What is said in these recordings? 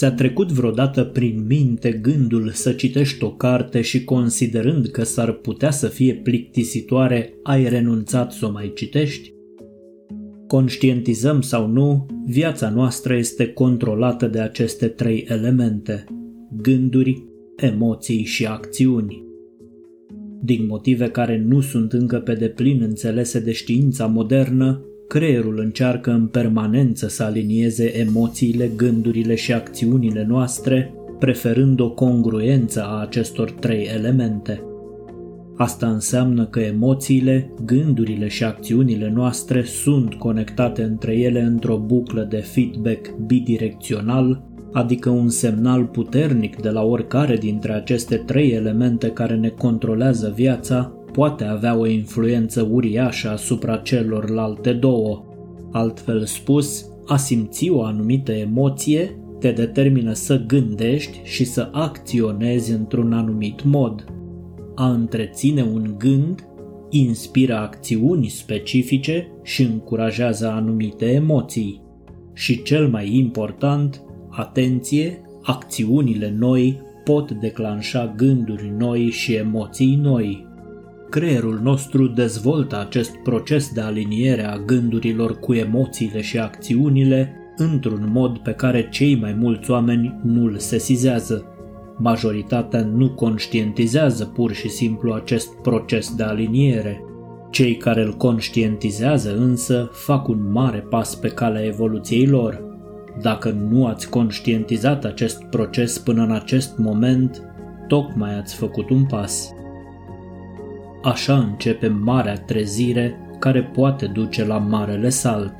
Ți-a trecut vreodată prin minte gândul să citești o carte și considerând că s-ar putea să fie plictisitoare, ai renunțat să o mai citești? Conștientizăm sau nu, viața noastră este controlată de aceste trei elemente: gânduri, emoții și acțiuni. Din motive care nu sunt încă pe deplin înțelese de știința modernă, creierul încearcă în permanență să alinieze emoțiile, gândurile și acțiunile noastre, preferând o congruență a acestor trei elemente. Asta înseamnă că emoțiile, gândurile și acțiunile noastre sunt conectate între ele într-o buclă de feedback bidirecțional, adică un semnal puternic de la oricare dintre aceste trei elemente care ne controlează viața poate avea o influență uriașă asupra celorlalte două. Altfel spus, a simți o anumită emoție te determină să gândești și să acționezi într-un anumit mod. A întreține un gând inspiră acțiuni specifice și încurajează anumite emoții. Și cel mai important, atenție, acțiunile noi pot declanșa gânduri noi și emoții noi. Creierul nostru dezvoltă acest proces de aliniere a gândurilor cu emoțiile și acțiunile într-un mod pe care cei mai mulți oameni nu îl sesizează. Majoritatea nu conștientizează pur și simplu acest proces de aliniere. Cei care îl conștientizează însă fac un mare pas pe calea evoluției lor. Dacă nu ați conștientizat acest proces până în acest moment, tocmai ați făcut un pas. Așa începe marea trezire care poate duce la marele salt.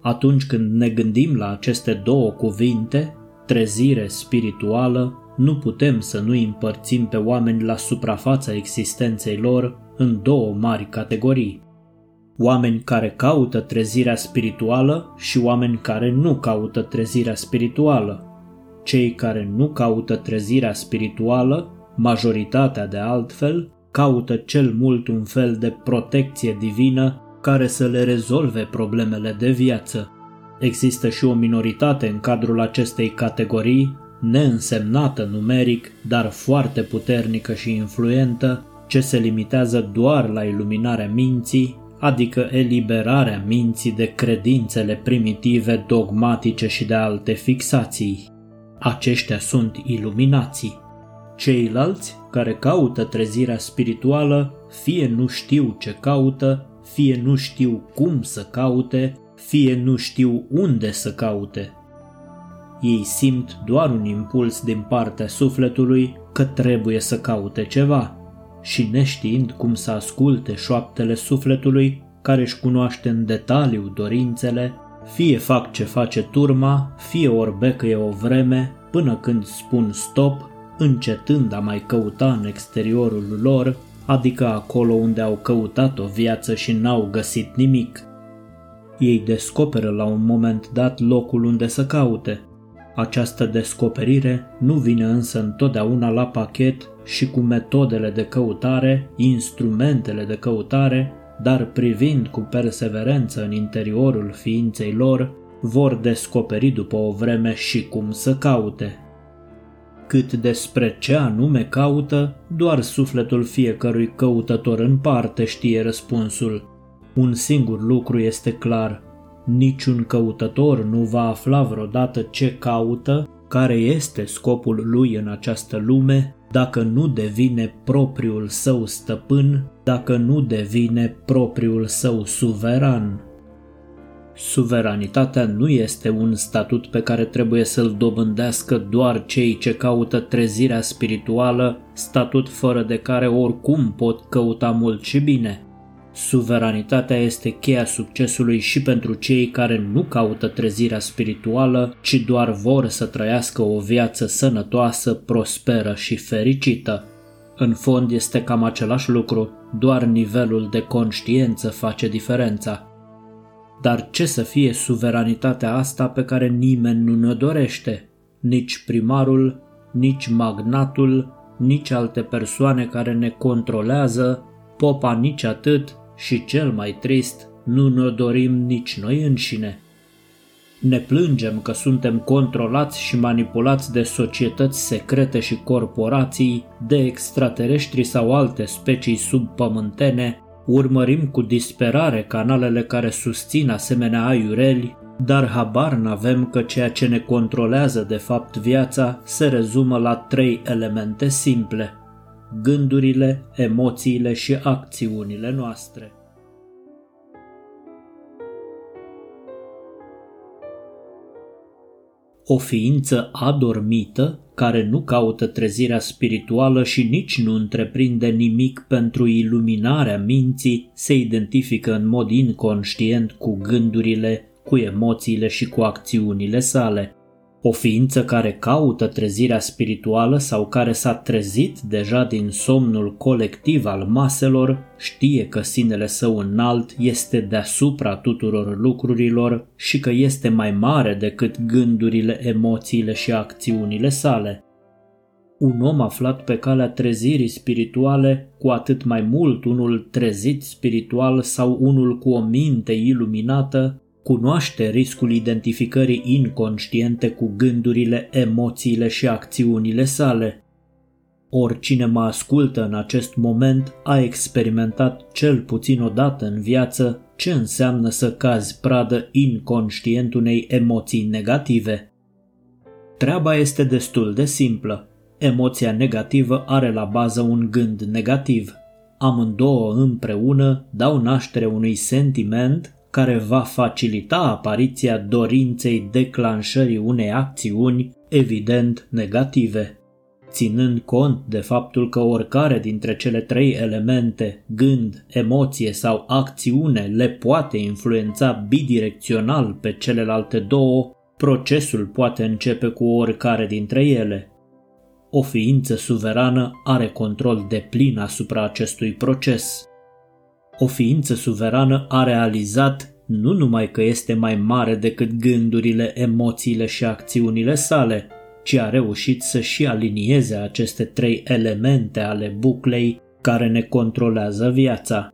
Atunci când ne gândim la aceste două cuvinte, trezire spirituală, nu putem să nu împărțim pe oameni la suprafața existenței lor în două mari categorii oameni care caută trezirea spirituală și oameni care nu caută trezirea spirituală. Cei care nu caută trezirea spirituală, majoritatea de altfel, caută cel mult un fel de protecție divină care să le rezolve problemele de viață. Există și o minoritate în cadrul acestei categorii, neînsemnată numeric, dar foarte puternică și influentă, ce se limitează doar la iluminarea minții adică eliberarea minții de credințele primitive, dogmatice și de alte fixații. Aceștia sunt iluminații. Ceilalți, care caută trezirea spirituală, fie nu știu ce caută, fie nu știu cum să caute, fie nu știu unde să caute. Ei simt doar un impuls din partea sufletului că trebuie să caute ceva – și neștiind cum să asculte șoaptele sufletului care își cunoaște în detaliu dorințele, fie fac ce face turma, fie orbecăie o vreme până când spun stop, încetând a mai căuta în exteriorul lor, adică acolo unde au căutat o viață și n-au găsit nimic. Ei descoperă la un moment dat locul unde să caute. Această descoperire nu vine însă întotdeauna la pachet și cu metodele de căutare, instrumentele de căutare, dar privind cu perseverență în interiorul ființei lor, vor descoperi după o vreme și cum să caute. Cât despre ce anume caută, doar sufletul fiecărui căutător în parte știe răspunsul. Un singur lucru este clar, niciun căutător nu va afla vreodată ce caută, care este scopul lui în această lume dacă nu devine propriul său stăpân, dacă nu devine propriul său suveran. Suveranitatea nu este un statut pe care trebuie să-l dobândească doar cei ce caută trezirea spirituală, statut fără de care oricum pot căuta mult și bine – Suveranitatea este cheia succesului și pentru cei care nu caută trezirea spirituală, ci doar vor să trăiască o viață sănătoasă, prosperă și fericită. În fond este cam același lucru, doar nivelul de conștiință face diferența. Dar ce să fie suveranitatea asta pe care nimeni nu ne dorește? Nici primarul, nici magnatul, nici alte persoane care ne controlează, popa nici atât și cel mai trist, nu ne dorim nici noi înșine. Ne plângem că suntem controlați și manipulați de societăți secrete și corporații, de extraterestri sau alte specii subpământene, urmărim cu disperare canalele care susțin asemenea aiureli, dar habar n-avem că ceea ce ne controlează de fapt viața se rezumă la trei elemente simple: gândurile, emoțiile și acțiunile noastre. o ființă adormită care nu caută trezirea spirituală și nici nu întreprinde nimic pentru iluminarea minții, se identifică în mod inconștient cu gândurile, cu emoțiile și cu acțiunile sale. O ființă care caută trezirea spirituală sau care s-a trezit deja din somnul colectiv al maselor, știe că sinele său înalt este deasupra tuturor lucrurilor și că este mai mare decât gândurile, emoțiile și acțiunile sale. Un om aflat pe calea trezirii spirituale, cu atât mai mult unul trezit spiritual sau unul cu o minte iluminată, cunoaște riscul identificării inconștiente cu gândurile, emoțiile și acțiunile sale. Oricine mă ascultă în acest moment a experimentat cel puțin o dată în viață ce înseamnă să cazi pradă inconștient unei emoții negative. Treaba este destul de simplă. Emoția negativă are la bază un gând negativ. Amândouă împreună dau naștere unui sentiment care va facilita apariția dorinței declanșării unei acțiuni evident negative. Ținând cont de faptul că oricare dintre cele trei elemente, gând, emoție sau acțiune, le poate influența bidirecțional pe celelalte două, procesul poate începe cu oricare dintre ele. O ființă suverană are control de plin asupra acestui proces o ființă suverană a realizat nu numai că este mai mare decât gândurile, emoțiile și acțiunile sale, ci a reușit să și alinieze aceste trei elemente ale buclei care ne controlează viața.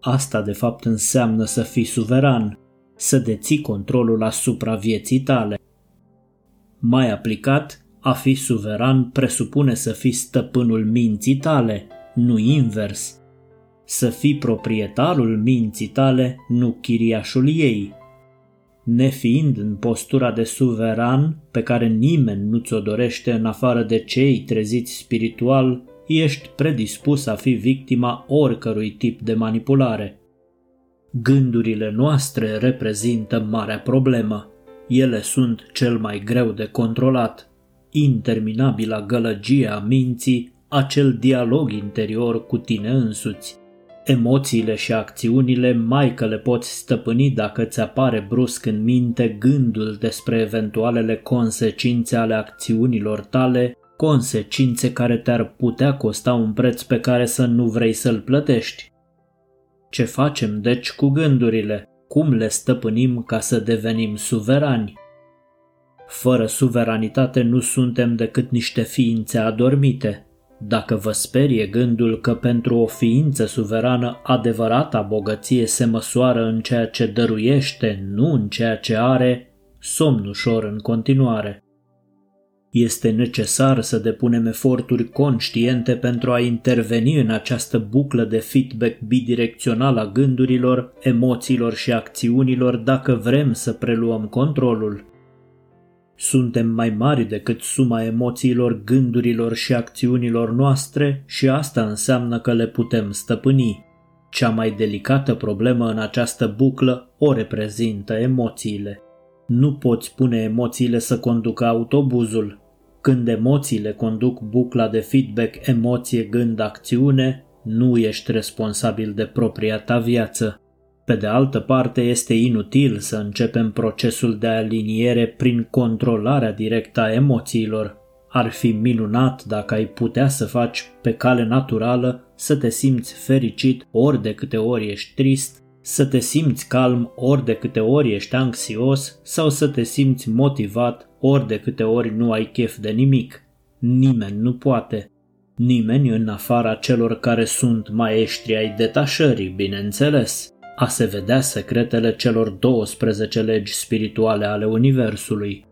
Asta de fapt înseamnă să fii suveran, să deții controlul asupra vieții tale. Mai aplicat, a fi suveran presupune să fii stăpânul minții tale, nu invers – să fii proprietarul minții tale, nu chiriașul ei. Nefiind în postura de suveran pe care nimeni nu ți-o dorește în afară de cei treziți spiritual, ești predispus a fi victima oricărui tip de manipulare. Gândurile noastre reprezintă marea problemă. Ele sunt cel mai greu de controlat. Interminabila gălăgie a minții, acel dialog interior cu tine însuți. Emoțiile și acțiunile mai că le poți stăpâni dacă ți apare brusc în minte gândul despre eventualele consecințe ale acțiunilor tale, consecințe care te-ar putea costa un preț pe care să nu vrei să-l plătești. Ce facem deci cu gândurile? Cum le stăpânim ca să devenim suverani? Fără suveranitate nu suntem decât niște ființe adormite – dacă vă sperie gândul că pentru o ființă suverană adevărata bogăție se măsoară în ceea ce dăruiește, nu în ceea ce are, somn ușor în continuare. Este necesar să depunem eforturi conștiente pentru a interveni în această buclă de feedback bidirecțional a gândurilor, emoțiilor și acțiunilor dacă vrem să preluăm controlul. Suntem mai mari decât suma emoțiilor, gândurilor și acțiunilor noastre și asta înseamnă că le putem stăpâni. Cea mai delicată problemă în această buclă o reprezintă emoțiile. Nu poți pune emoțiile să conducă autobuzul. Când emoțiile conduc bucla de feedback emoție-gând-acțiune, nu ești responsabil de propria ta viață. Pe de altă parte, este inutil să începem procesul de aliniere prin controlarea directă a emoțiilor. Ar fi minunat dacă ai putea să faci pe cale naturală să te simți fericit ori de câte ori ești trist, să te simți calm ori de câte ori ești anxios sau să te simți motivat ori de câte ori nu ai chef de nimic. Nimeni nu poate. Nimeni în afara celor care sunt maestri ai detașării, bineînțeles, a se vedea secretele celor 12 legi spirituale ale Universului.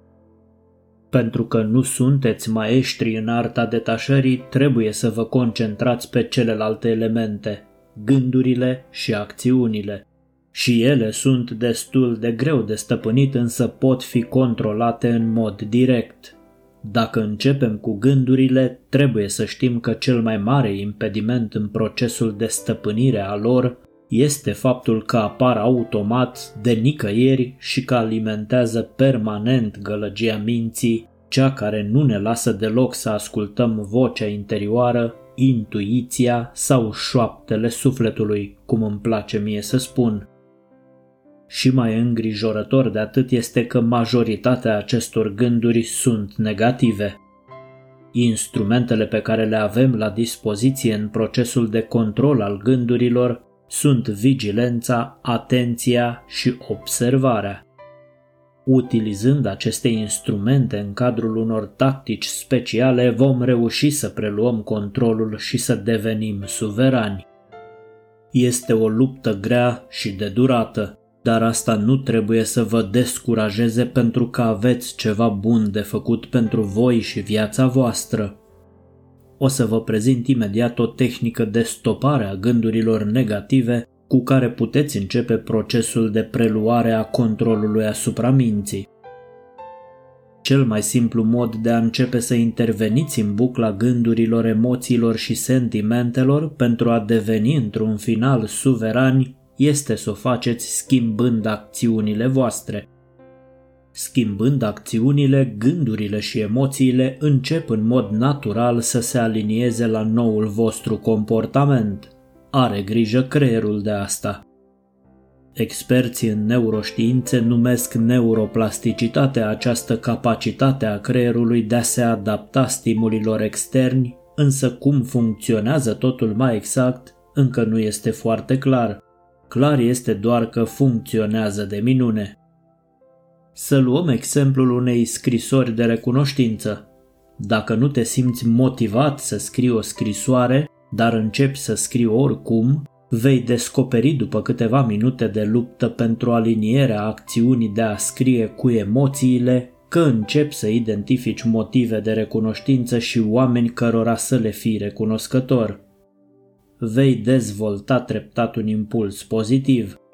Pentru că nu sunteți maestri în arta detașării, trebuie să vă concentrați pe celelalte elemente, gândurile și acțiunile. Și ele sunt destul de greu de stăpânit, însă pot fi controlate în mod direct. Dacă începem cu gândurile, trebuie să știm că cel mai mare impediment în procesul de stăpânire a lor este faptul că apar automat de nicăieri și că alimentează permanent gălăgia minții, cea care nu ne lasă deloc să ascultăm vocea interioară, intuiția sau șoaptele sufletului, cum îmi place mie să spun. Și mai îngrijorător de atât este că majoritatea acestor gânduri sunt negative. Instrumentele pe care le avem la dispoziție în procesul de control al gândurilor sunt vigilența, atenția și observarea. Utilizând aceste instrumente în cadrul unor tactici speciale, vom reuși să preluăm controlul și să devenim suverani. Este o luptă grea și de durată, dar asta nu trebuie să vă descurajeze pentru că aveți ceva bun de făcut pentru voi și viața voastră. O să vă prezint imediat o tehnică de stopare a gândurilor negative cu care puteți începe procesul de preluare a controlului asupra minții. Cel mai simplu mod de a începe să interveniți în bucla gândurilor, emoțiilor și sentimentelor pentru a deveni într-un final suverani este să o faceți schimbând acțiunile voastre. Schimbând acțiunile, gândurile și emoțiile încep în mod natural să se alinieze la noul vostru comportament. Are grijă creierul de asta. Experții în neuroștiințe numesc neuroplasticitatea această capacitate a creierului de a se adapta stimulilor externi, însă cum funcționează totul mai exact încă nu este foarte clar. Clar este doar că funcționează de minune. Să luăm exemplul unei scrisori de recunoștință. Dacă nu te simți motivat să scrii o scrisoare, dar începi să scrii oricum, vei descoperi după câteva minute de luptă pentru alinierea acțiunii de a scrie cu emoțiile că începi să identifici motive de recunoștință și oameni cărora să le fii recunoscător. Vei dezvolta treptat un impuls pozitiv –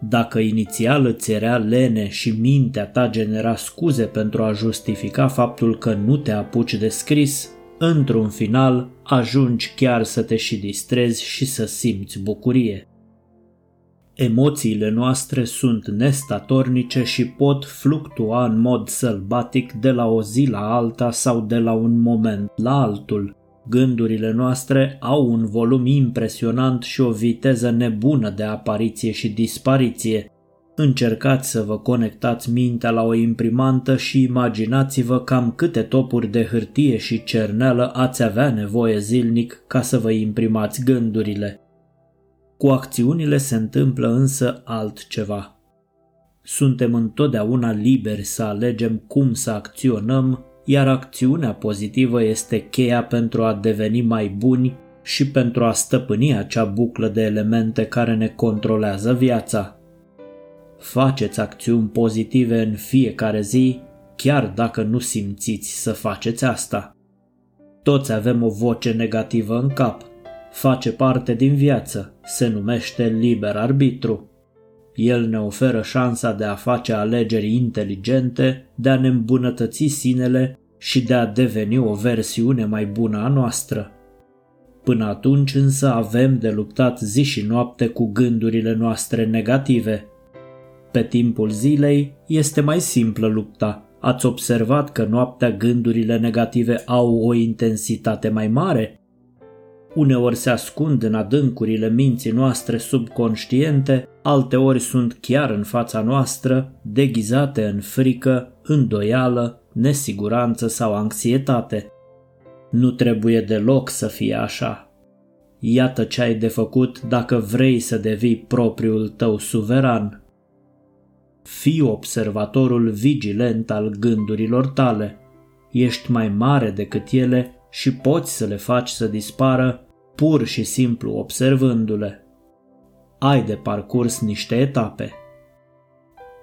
dacă inițial îți era lene și mintea ta genera scuze pentru a justifica faptul că nu te apuci de scris, într-un final ajungi chiar să te și distrezi și să simți bucurie. Emoțiile noastre sunt nestatornice și pot fluctua în mod sălbatic de la o zi la alta sau de la un moment la altul. Gândurile noastre au un volum impresionant și o viteză nebună de apariție și dispariție. Încercați să vă conectați mintea la o imprimantă și imaginați-vă cam câte topuri de hârtie și cerneală ați avea nevoie zilnic ca să vă imprimați gândurile. Cu acțiunile se întâmplă însă altceva. Suntem întotdeauna liberi să alegem cum să acționăm iar acțiunea pozitivă este cheia pentru a deveni mai buni și pentru a stăpâni acea buclă de elemente care ne controlează viața. Faceți acțiuni pozitive în fiecare zi, chiar dacă nu simțiți să faceți asta. Toți avem o voce negativă în cap. Face parte din viață, se numește liber arbitru. El ne oferă șansa de a face alegeri inteligente, de a ne îmbunătăți sinele și de a deveni o versiune mai bună a noastră. Până atunci însă avem de luptat zi și noapte cu gândurile noastre negative. Pe timpul zilei este mai simplă lupta. Ați observat că noaptea gândurile negative au o intensitate mai mare? Uneori se ascund în adâncurile minții noastre subconștiente, alteori sunt chiar în fața noastră, deghizate în frică, îndoială, nesiguranță sau anxietate. Nu trebuie deloc să fie așa. Iată ce ai de făcut dacă vrei să devii propriul tău suveran. Fii observatorul vigilent al gândurilor tale. Ești mai mare decât ele și poți să le faci să dispară pur și simplu observându-le. Ai de parcurs niște etape.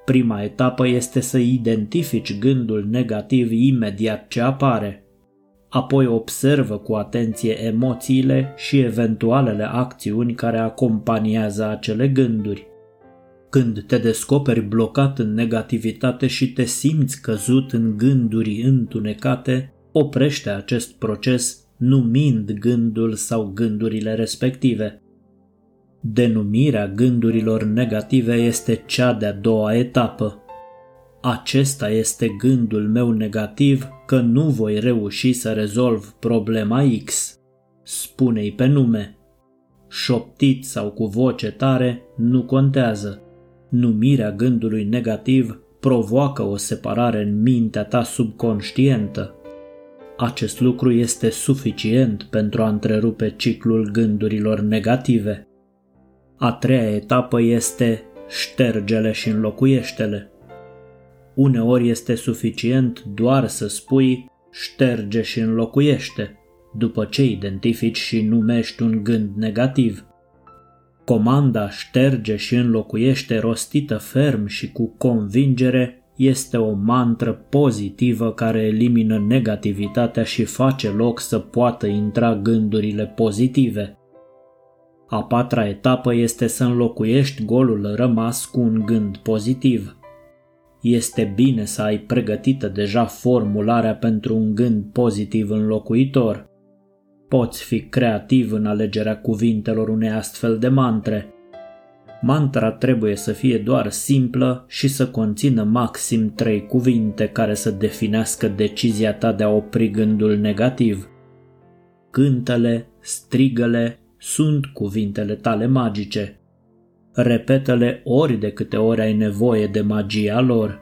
Prima etapă este să identifici gândul negativ imediat ce apare. Apoi observă cu atenție emoțiile și eventualele acțiuni care acompaniază acele gânduri. Când te descoperi blocat în negativitate și te simți căzut în gânduri întunecate, oprește acest proces numind gândul sau gândurile respective. Denumirea gândurilor negative este cea de-a doua etapă. Acesta este gândul meu negativ că nu voi reuși să rezolv problema X. Spune-i pe nume. Șoptit sau cu voce tare nu contează. Numirea gândului negativ provoacă o separare în mintea ta subconștientă. Acest lucru este suficient pentru a întrerupe ciclul gândurilor negative. A treia etapă este ștergele și înlocuiește-le. Uneori este suficient doar să spui șterge și înlocuiește, după ce identifici și numești un gând negativ. Comanda șterge și înlocuiește rostită ferm și cu convingere este o mantră pozitivă care elimină negativitatea și face loc să poată intra gândurile pozitive. A patra etapă este să înlocuiești golul rămas cu un gând pozitiv. Este bine să ai pregătită deja formularea pentru un gând pozitiv înlocuitor. Poți fi creativ în alegerea cuvintelor unei astfel de mantre – Mantra trebuie să fie doar simplă și să conțină maxim trei cuvinte care să definească decizia ta de a opri gândul negativ. Cântele, strigăle sunt cuvintele tale magice. Repetă-le ori de câte ori ai nevoie de magia lor.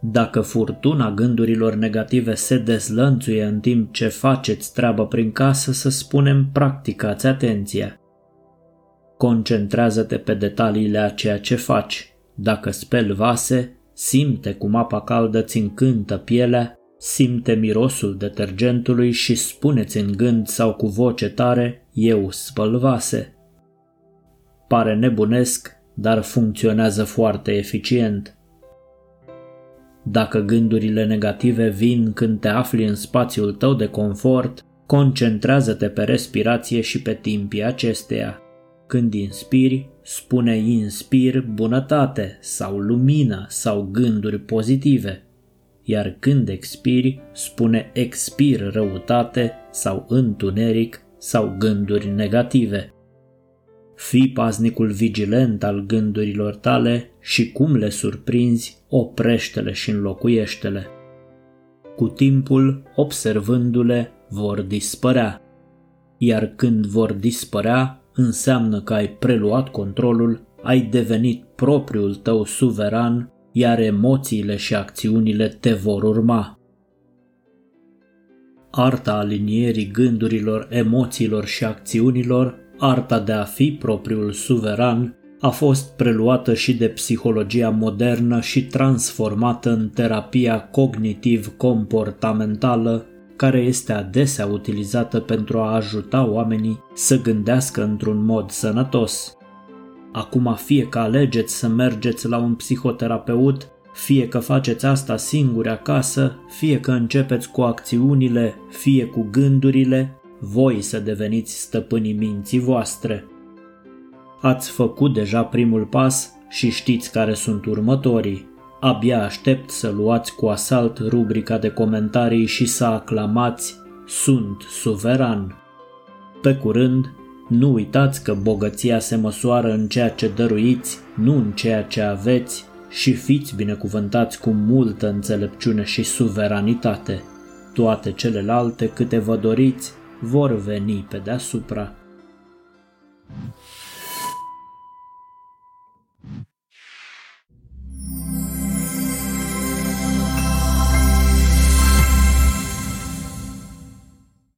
Dacă furtuna gândurilor negative se dezlănțuie în timp ce faceți treabă prin casă, să spunem, practicați atenția. Concentrează-te pe detaliile a ceea ce faci. Dacă speli vase, simte cum apa caldă ți încântă pielea, simte mirosul detergentului și spuneți în gând sau cu voce tare, eu spăl vase. Pare nebunesc, dar funcționează foarte eficient. Dacă gândurile negative vin când te afli în spațiul tău de confort, concentrează-te pe respirație și pe timpii acesteia. Când inspiri, spune inspir bunătate sau lumină sau gânduri pozitive, iar când expiri, spune expir răutate sau întuneric sau gânduri negative. Fii paznicul vigilent al gândurilor tale și cum le surprinzi, oprește-le și înlocuiește-le. Cu timpul, observându-le, vor dispărea, iar când vor dispărea, înseamnă că ai preluat controlul, ai devenit propriul tău suveran, iar emoțiile și acțiunile te vor urma. Arta alinierii gândurilor, emoțiilor și acțiunilor, arta de a fi propriul suveran, a fost preluată și de psihologia modernă și transformată în terapia cognitiv-comportamentală care este adesea utilizată pentru a ajuta oamenii să gândească într-un mod sănătos. Acum fie că alegeți să mergeți la un psihoterapeut, fie că faceți asta singuri acasă, fie că începeți cu acțiunile, fie cu gândurile, voi să deveniți stăpânii minții voastre. Ați făcut deja primul pas și știți care sunt următorii. Abia aștept să luați cu asalt rubrica de comentarii și să aclamați Sunt suveran. Pe curând, nu uitați că bogăția se măsoară în ceea ce dăruiți, nu în ceea ce aveți și fiți binecuvântați cu multă înțelepciune și suveranitate. Toate celelalte câte vă doriți vor veni pe deasupra.